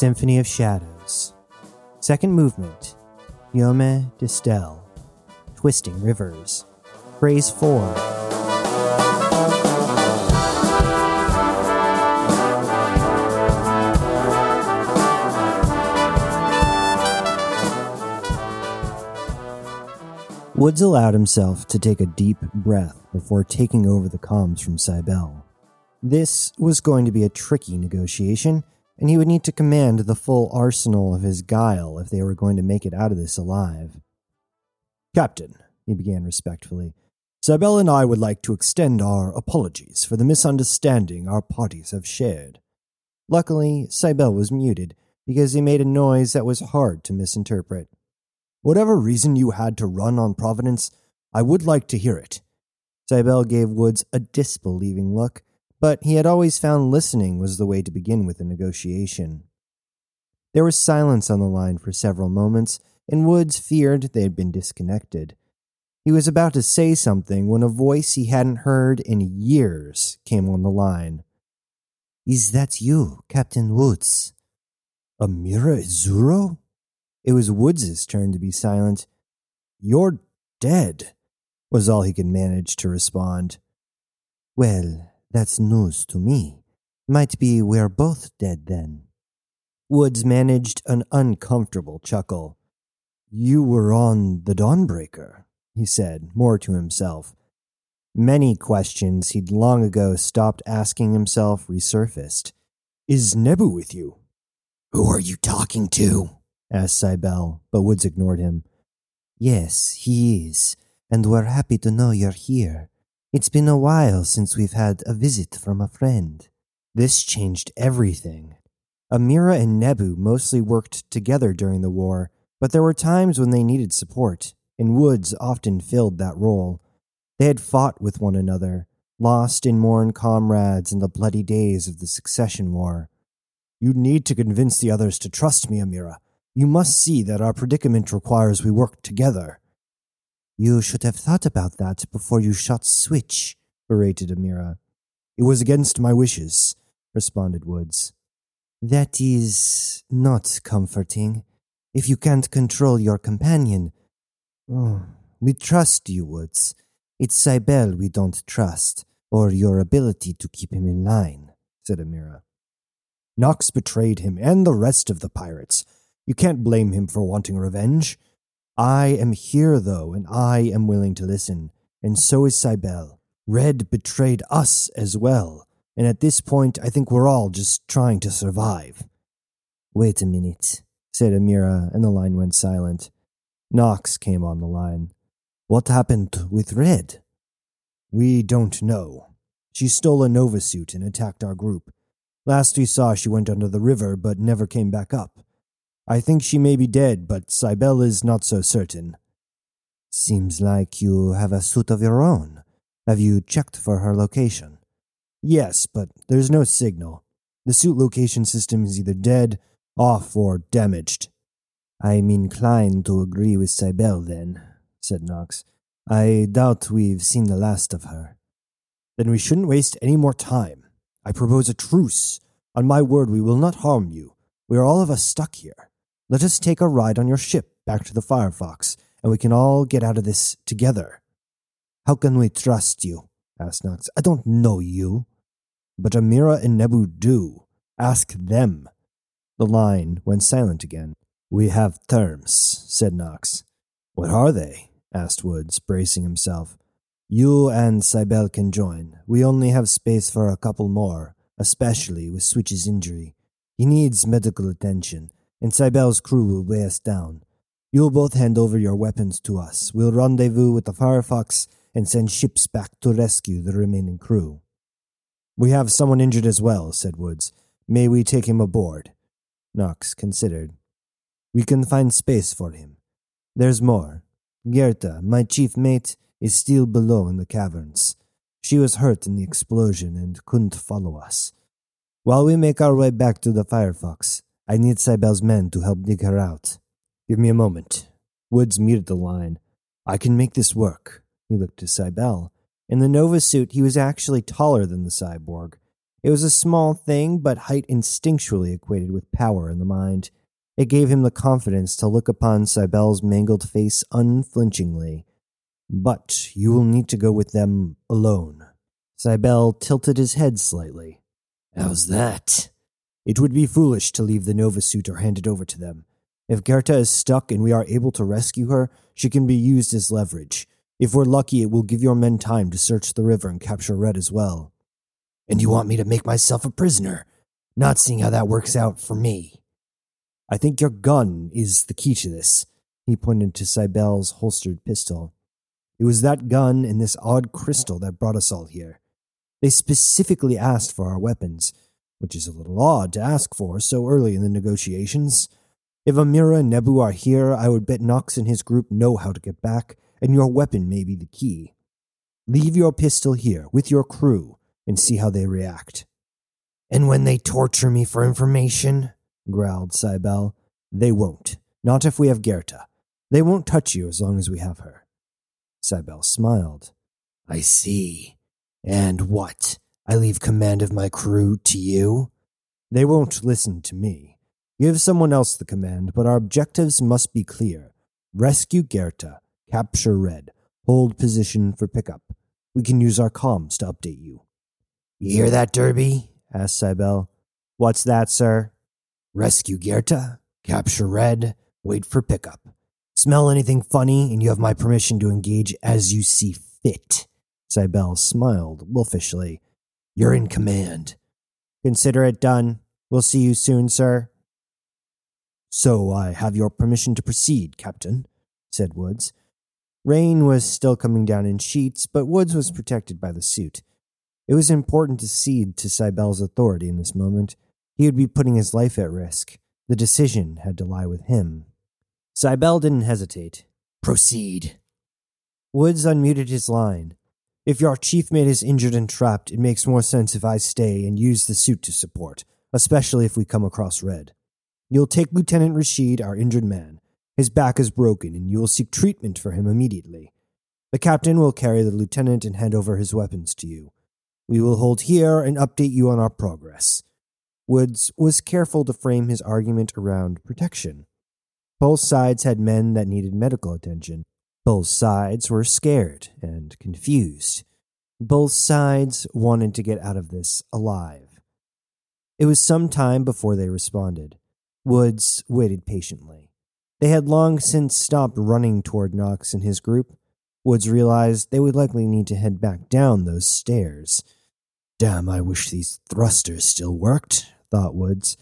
Symphony of Shadows. Second movement, Yome Distel. Twisting Rivers. Phrase 4. Woods allowed himself to take a deep breath before taking over the comms from Cybele. This was going to be a tricky negotiation, and he would need to command the full arsenal of his guile if they were going to make it out of this alive. Captain, he began respectfully, Cybele and I would like to extend our apologies for the misunderstanding our parties have shared. Luckily, Cybele was muted because he made a noise that was hard to misinterpret. Whatever reason you had to run on Providence, I would like to hear it. Cybele gave Woods a disbelieving look, but he had always found listening was the way to begin with a negotiation. There was silence on the line for several moments, and Woods feared they had been disconnected. He was about to say something when a voice he hadn't heard in years came on the line. Is that you, Captain Woods? Amira Izuro? It was Woods's turn to be silent. You're dead, was all he could manage to respond. Well, that's news to me. Might be we're both dead then. Woods managed an uncomfortable chuckle. You were on the Dawnbreaker, he said, more to himself. Many questions he'd long ago stopped asking himself resurfaced. Is Nebu with you? Who are you talking to? asked Cybele, but Woods ignored him. Yes, he is, and we're happy to know you're here. It's been a while since we've had a visit from a friend. This changed everything. Amira and Nebu mostly worked together during the war, but there were times when they needed support, and Woods often filled that role. They had fought with one another, lost and mourned comrades in the bloody days of the Succession War. You need to convince the others to trust me, Amira. You must see that our predicament requires we work together. You should have thought about that before you shot Switch, berated Amira. It was against my wishes, responded Woods. That is not comforting. If you can't control your companion. Oh, we trust you, Woods. It's Cybele we don't trust, or your ability to keep him in line, said Amira. Knox betrayed him and the rest of the pirates. You can't blame him for wanting revenge. I am here, though, and I am willing to listen, and so is Cybele. Red betrayed us as well, and at this point, I think we're all just trying to survive. Wait a minute, said Amira, and the line went silent. Knox came on the line. What happened with Red? We don't know. She stole a Nova suit and attacked our group. Last we saw, she went under the river but never came back up. I think she may be dead, but Cybele is not so certain. Seems like you have a suit of your own. Have you checked for her location? Yes, but there's no signal. The suit location system is either dead, off, or damaged. I'm inclined to agree with Cybele then, said Knox. I doubt we've seen the last of her. Then we shouldn't waste any more time. I propose a truce. On my word, we will not harm you. We are all of us stuck here. Let us take a ride on your ship back to the Firefox, and we can all get out of this together. How can we trust you? asked Knox. I don't know you. But Amira and Nebu do. Ask them. The line went silent again. We have terms, said Knox. What are they? asked Woods, bracing himself. You and Cybele can join. We only have space for a couple more, especially with Switch's injury. He needs medical attention, and Cybele's crew will weigh us down. You'll both hand over your weapons to us. We'll rendezvous with the Firefox and send ships back to rescue the remaining crew. We have someone injured as well, said Woods. May we take him aboard? Knox considered. We can find space for him. There's more. Gerta, my chief mate, is still below in the caverns. She was hurt in the explosion and couldn't follow us. While we make our way back to the Firefox, I need Cybele's men to help dig her out. Give me a moment. Woods muted the line. I can make this work. He looked to Cybele. In the Nova suit, he was actually taller than the cyborg. It was a small thing, but height instinctually equated with power in the mind. It gave him the confidence to look upon Cybele's mangled face unflinchingly. But you will need to go with them alone. Cybele tilted his head slightly. How's that? It would be foolish to leave the Nova suit or hand it over to them. If Gerta is stuck and we are able to rescue her, she can be used as leverage. If we're lucky, it will give your men time to search the river and capture Red as well. And you want me to make myself a prisoner, not seeing how that works out for me. I think your gun is the key to this. He pointed to Cybele's holstered pistol. It was that gun and this odd crystal that brought us all here. They specifically asked for our weapons, which is a little odd to ask for so early in the negotiations. If Amira and Nebu are here, I would bet Knox and his group know how to get back, and your weapon may be the key. Leave your pistol here with your crew and see how they react. And when they torture me for information, growled Cybele, they won't. Not if we have Gerta. They won't touch you as long as we have her. Cybele smiled. I see. And what? I leave command of my crew to you? They won't listen to me. Give someone else the command, but our objectives must be clear. Rescue Gerta, capture Red, hold position for pickup. We can use our comms to update you. You hear that, Derby? asked Cybele. What's that, sir? Rescue Gerta, capture Red, wait for pickup. Smell anything funny, and you have my permission to engage as you see fit. Cybele smiled wolfishly. You're in command. Consider it done. We'll see you soon, sir. So I have your permission to proceed, Captain, said Woods. Rain was still coming down in sheets, but Woods was protected by the suit. It was important to cede to Cybele's authority in this moment. He would be putting his life at risk. The decision had to lie with him. Cybele didn't hesitate. Proceed. Woods unmuted his line. If your chief mate is injured and trapped, it makes more sense if I stay and use the suit to support, especially if we come across Red. You'll take Lieutenant Rashid, our injured man. His back is broken, and you will seek treatment for him immediately. The captain will carry the lieutenant and hand over his weapons to you. We will hold here and update you on our progress. Woods was careful to frame his argument around protection. Both sides had men that needed medical attention. Both sides were scared and confused. Both sides wanted to get out of this alive. It was some time before they responded. Woods waited patiently. They had long since stopped running toward Knox and his group. Woods realized they would likely need to head back down those stairs. Damn, I wish these thrusters still worked, thought Woods.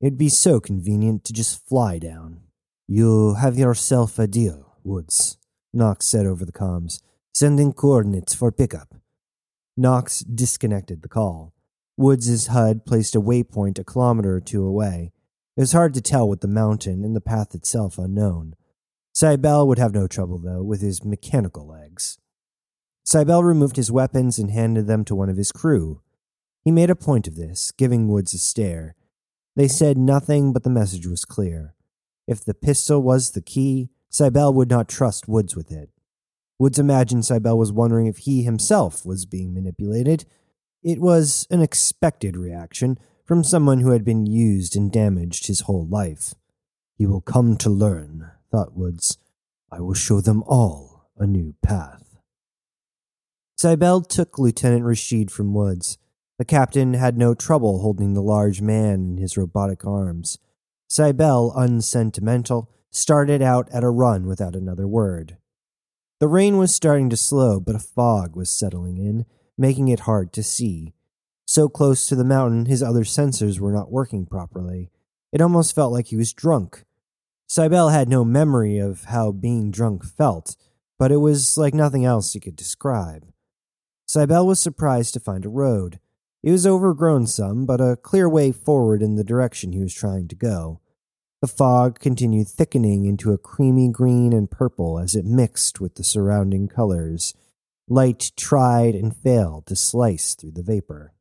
It'd be so convenient to just fly down. You have yourself a deal, Woods, Knox said over the comms. Sending coordinates for pickup. Knox disconnected the call. Woods's HUD placed a waypoint a kilometer or two away. It was hard to tell with the mountain and the path itself unknown. Cybele would have no trouble, though, with his mechanical legs. Cybele removed his weapons and handed them to one of his crew. He made a point of this, giving Woods a stare. They said nothing, but the message was clear. If the pistol was the key, Cybele would not trust Woods with it. Woods imagined Cybele was wondering if he himself was being manipulated. It was an expected reaction from someone who had been used and damaged his whole life. He will come to learn, thought Woods. I will show them all a new path. Cybele took Lieutenant Rashid from Woods. The captain had no trouble holding the large man in his robotic arms. Cybele, unsentimental, started out at a run without another word. The rain was starting to slow, but a fog was settling in, making it hard to see. So close to the mountain, his other sensors were not working properly. It almost felt like he was drunk. Cybele had no memory of how being drunk felt, but it was like nothing else he could describe. Cybele was surprised to find a road. It was overgrown some, but a clear way forward in the direction he was trying to go. The fog continued thickening into a creamy green and purple as it mixed with the surrounding colors. Light tried and failed to slice through the vapor.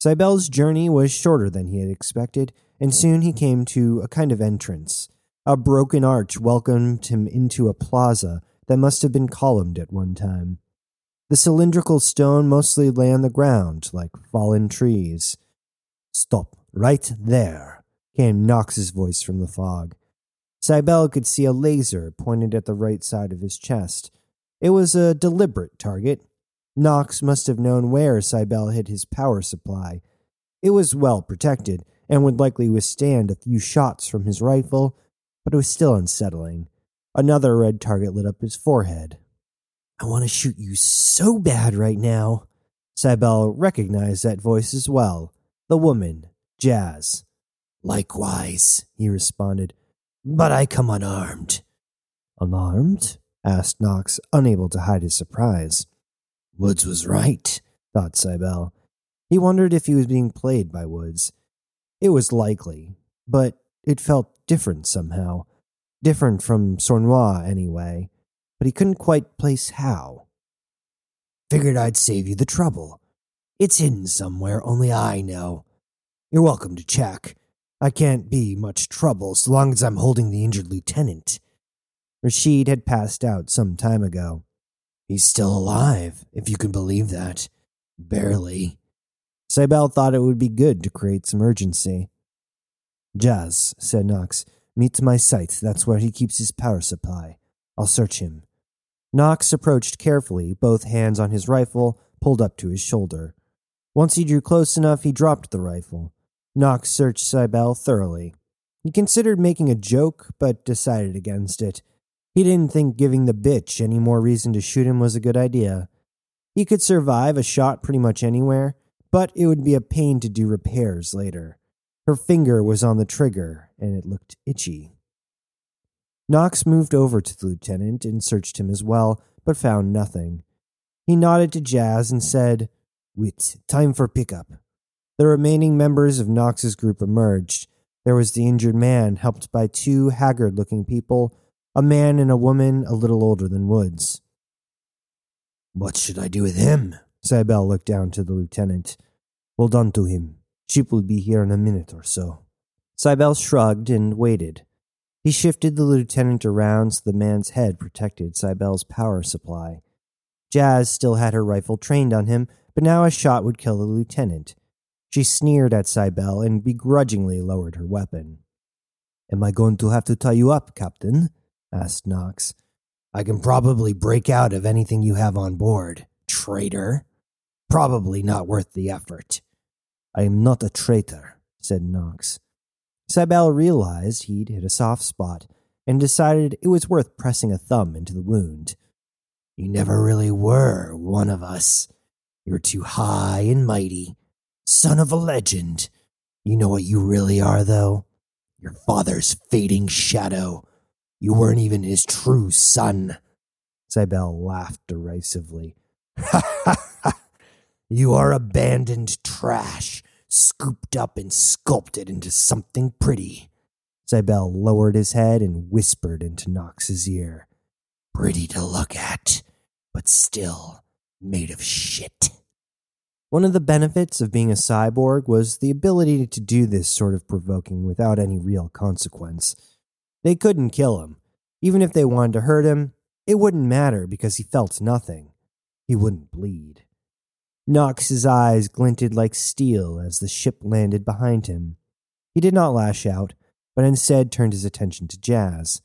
Cybele's journey was shorter than he had expected, and soon he came to a kind of entrance. A broken arch welcomed him into a plaza that must have been columned at one time. The cylindrical stone mostly lay on the ground like fallen trees. Stop right there, came Knox's voice from the fog. Cybele could see a laser pointed at the right side of his chest. It was a deliberate target. Knox must have known where Cybele hid his power supply. It was well protected and would likely withstand a few shots from his rifle, but it was still unsettling. Another red target lit up his forehead. I want to shoot you so bad right now. Cybele recognized that voice as well. The woman, Jazz. Likewise, he responded, but I come unarmed. Unarmed? asked Knox, unable to hide his surprise. Woods was right, thought Cybele. He wondered if he was being played by Woods. It was likely, but it felt different somehow. Different from Sornois, anyway, but he couldn't quite place how. Figured I'd save you the trouble. It's hidden somewhere, only I know. You're welcome to check. I can't be much trouble so long as I'm holding the injured lieutenant. Rashid had passed out some time ago. He's still alive, if you can believe that. Barely. Cybele thought it would be good to create some urgency. Jazz, said Knox, meet my site. That's where he keeps his power supply. I'll search him. Knox approached carefully, both hands on his rifle pulled up to his shoulder. Once he drew close enough, he dropped the rifle. Knox searched Cybele thoroughly. He considered making a joke, but decided against it. He didn't think giving the bitch any more reason to shoot him was a good idea. He could survive a shot pretty much anywhere, but it would be a pain to do repairs later. Her finger was on the trigger, and it looked itchy. Knox moved over to the lieutenant and searched him as well, but found nothing. He nodded to Jazz and said, Wit, time for pickup. The remaining members of Knox's group emerged. There was the injured man, helped by two haggard looking people, a man and a woman a little older than Woods. What should I do with him? Cybele looked down to the lieutenant. Hold on to him. Chip will be here in a minute or so. Cybele shrugged and waited. He shifted the lieutenant around so the man's head protected Cybele's power supply. Jazz still had her rifle trained on him, but now a shot would kill the lieutenant. She sneered at Cybele and begrudgingly lowered her weapon. Am I going to have to tie you up, Captain? asked Knox. I can probably break out of anything you have on board, traitor. Probably not worth the effort. I am not a traitor, said Knox. Cybele realized he'd hit a soft spot and decided it was worth pressing a thumb into the wound. You never really were one of us. You're too high and mighty son of a legend. You know what you really are, though? Your father's fading shadow. You weren't even his true son. Cybele laughed derisively. Ha ha ha! You are abandoned trash, scooped up and sculpted into something pretty. Cybele lowered his head and whispered into Knox's ear. Pretty to look at, but still made of shit. One of the benefits of being a cyborg was the ability to do this sort of provoking without any real consequence. They couldn't kill him. Even if they wanted to hurt him, it wouldn't matter because he felt nothing. He wouldn't bleed. Knox's eyes glinted like steel as the ship landed behind him. He did not lash out, but instead turned his attention to Jazz.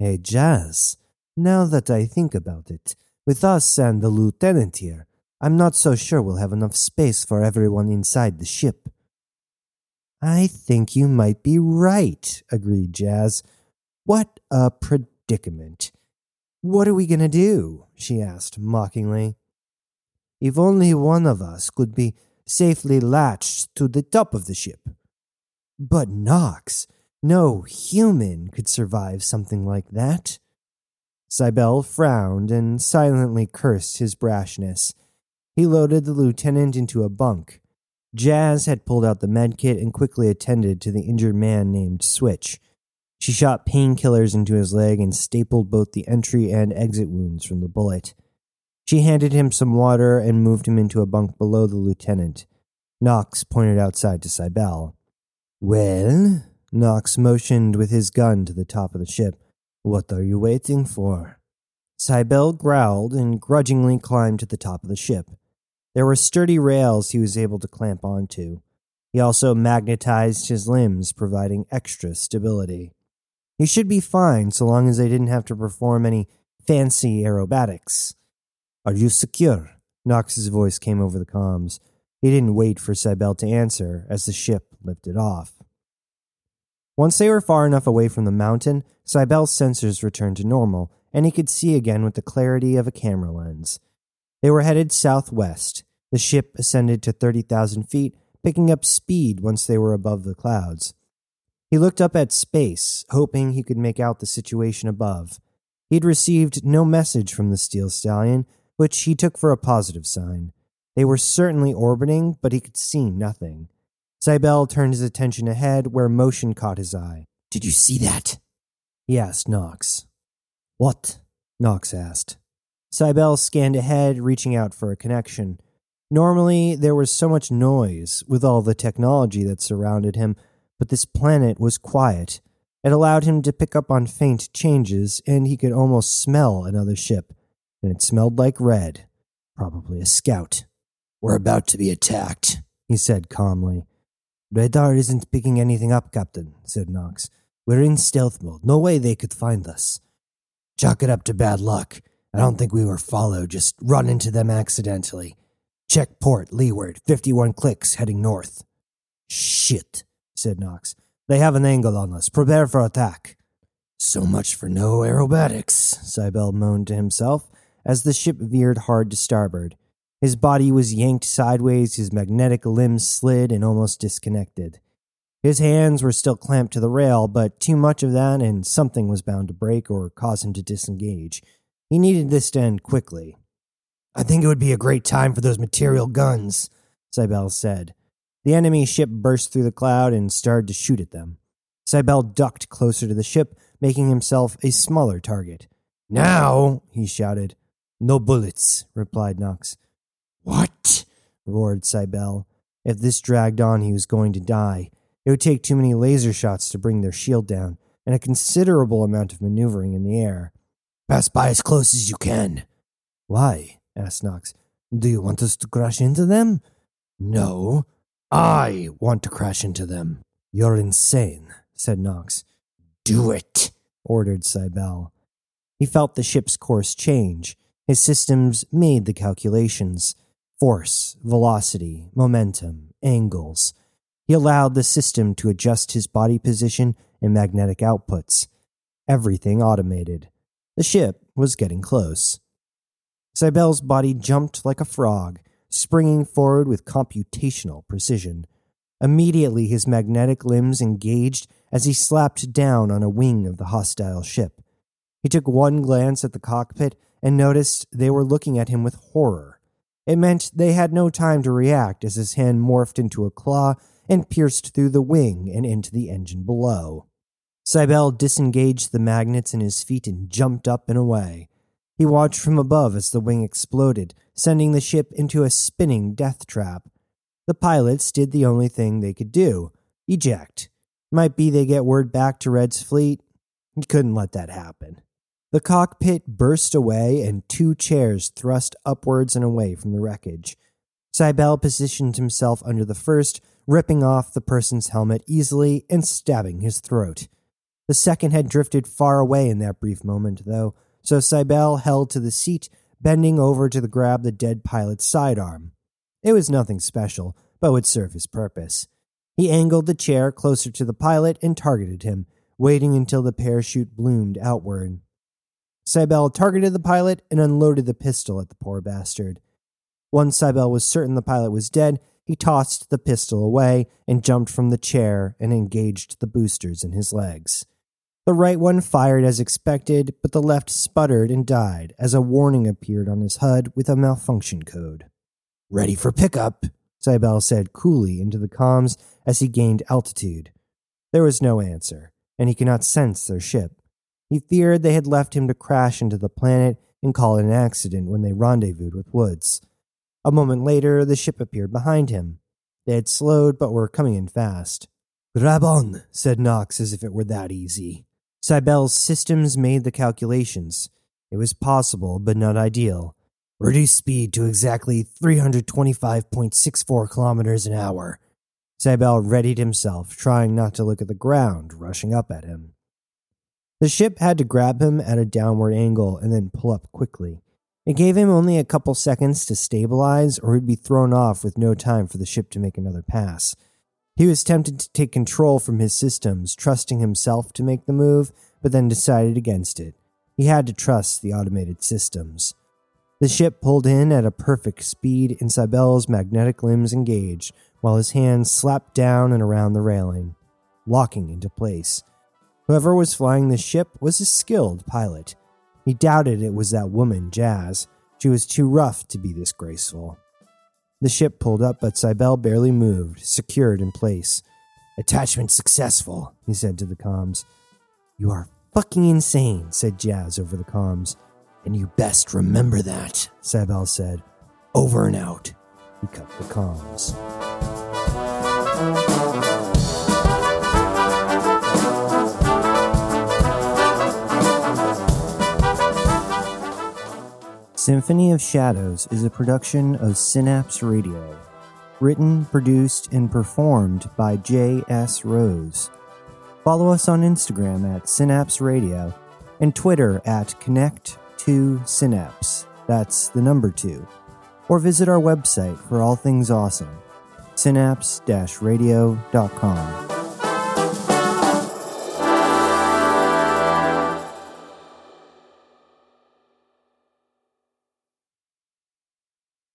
Hey, Jazz, now that I think about it, with us and the lieutenant here, I'm not so sure we'll have enough space for everyone inside the ship. I think you might be right, agreed Jazz. What a predicament. What are we going to do? she asked mockingly. If only one of us could be safely latched to the top of the ship. But Knox, no human could survive something like that. Cybele frowned and silently cursed his brashness. He loaded the lieutenant into a bunk. Jazz had pulled out the medkit and quickly attended to the injured man named Switch. She shot painkillers into his leg and stapled both the entry and exit wounds from the bullet. She handed him some water and moved him into a bunk below the lieutenant. Knox pointed outside to Cybele. Well, Knox motioned with his gun to the top of the ship. What are you waiting for? Cybele growled and grudgingly climbed to the top of the ship. There were sturdy rails he was able to clamp onto. He also magnetized his limbs, providing extra stability. He should be fine so long as they didn't have to perform any fancy aerobatics. Are you secure? Knox's voice came over the comms. He didn't wait for Cybele to answer as the ship lifted off. Once they were far enough away from the mountain, Cybele's sensors returned to normal, and he could see again with the clarity of a camera lens. They were headed southwest. The ship ascended to 30,000 feet, picking up speed once they were above the clouds. He looked up at space, hoping he could make out the situation above. He'd received no message from the Steel Stallion, which he took for a positive sign. They were certainly orbiting, but he could see nothing. Cybele turned his attention ahead, where motion caught his eye. Did you see that? He asked Knox. What? Knox asked. Cybele scanned ahead, reaching out for a connection. Normally, there was so much noise with all the technology that surrounded him, but this planet was quiet. It allowed him to pick up on faint changes, and he could almost smell another ship. And it smelled like red. Probably a scout. We're about to be attacked, he said calmly. Radar isn't picking anything up, Captain, said Knox. We're in stealth mode. No way they could find us. Chalk it up to bad luck. I don't think we were followed, just run into them accidentally. Check port, leeward, 51 clicks, heading north. Shit, said Knox. They have an angle on us. Prepare for attack. So much for no aerobatics, Cybele moaned to himself as the ship veered hard to starboard. His body was yanked sideways, his magnetic limbs slid and almost disconnected. His hands were still clamped to the rail, but too much of that and something was bound to break or cause him to disengage. He needed this to end quickly. I think it would be a great time for those material guns, Cybele said. The enemy ship burst through the cloud and started to shoot at them. Cybele ducked closer to the ship, making himself a smaller target. Now, he shouted. No bullets, replied Knox. What? roared Cybele. If this dragged on, he was going to die. It would take too many laser shots to bring their shield down, and a considerable amount of maneuvering in the air. Pass by as close as you can. Why? Asked Knox. Do you want us to crash into them? No. I want to crash into them. You're insane, said Knox. Do it, ordered Cybele. He felt the ship's course change. His systems made the calculations force, velocity, momentum, angles. He allowed the system to adjust his body position and magnetic outputs. Everything automated. The ship was getting close. Cybele's body jumped like a frog, springing forward with computational precision. Immediately, his magnetic limbs engaged as he slapped down on a wing of the hostile ship. He took one glance at the cockpit and noticed they were looking at him with horror. It meant they had no time to react as his hand morphed into a claw and pierced through the wing and into the engine below. Cybele disengaged the magnets in his feet and jumped up and away. He watched from above as the wing exploded, sending the ship into a spinning death trap. The pilots did the only thing they could do eject. Might be they get word back to Red's fleet. He couldn't let that happen. The cockpit burst away and two chairs thrust upwards and away from the wreckage. Cybele positioned himself under the first, ripping off the person's helmet easily and stabbing his throat. The second had drifted far away in that brief moment, though, so Cybele held to the seat, bending over to grab the dead pilot's sidearm. It was nothing special, but would serve his purpose. He angled the chair closer to the pilot and targeted him, waiting until the parachute bloomed outward. Cybele targeted the pilot and unloaded the pistol at the poor bastard. Once Cybele was certain the pilot was dead, he tossed the pistol away and jumped from the chair and engaged the boosters in his legs. The right one fired as expected, but the left sputtered and died as a warning appeared on his HUD with a malfunction code. Ready for pickup, Cybele said coolly into the comms as he gained altitude. There was no answer, and he could not sense their ship. He feared they had left him to crash into the planet and call it an accident when they rendezvoused with Woods. A moment later, the ship appeared behind him. They had slowed but were coming in fast. Grab on, said Knox as if it were that easy. Cybele's systems made the calculations. It was possible, but not ideal. Reduce speed to exactly 325.64 kilometers an hour. Cybele readied himself, trying not to look at the ground rushing up at him. The ship had to grab him at a downward angle and then pull up quickly. It gave him only a couple seconds to stabilize, or he'd be thrown off with no time for the ship to make another pass. He was tempted to take control from his systems, trusting himself to make the move, but then decided against it. He had to trust the automated systems. The ship pulled in at a perfect speed, and Cybele's magnetic limbs engaged, while his hands slapped down and around the railing, locking into place. Whoever was flying the ship was a skilled pilot. He doubted it was that woman, Jazz. She was too rough to be this graceful. The ship pulled up, but Cybele barely moved, secured in place. Attachment successful, he said to the comms. You are fucking insane, said Jazz over the comms. And you best remember that, Cybele said. Over and out. He cut the comms. Symphony of Shadows is a production of Synapse Radio. Written, produced, and performed by J.S. Rose. Follow us on Instagram at Synapse Radio and Twitter at Connect2Synapse. That's the number two. Or visit our website for all things awesome synapse radio.com.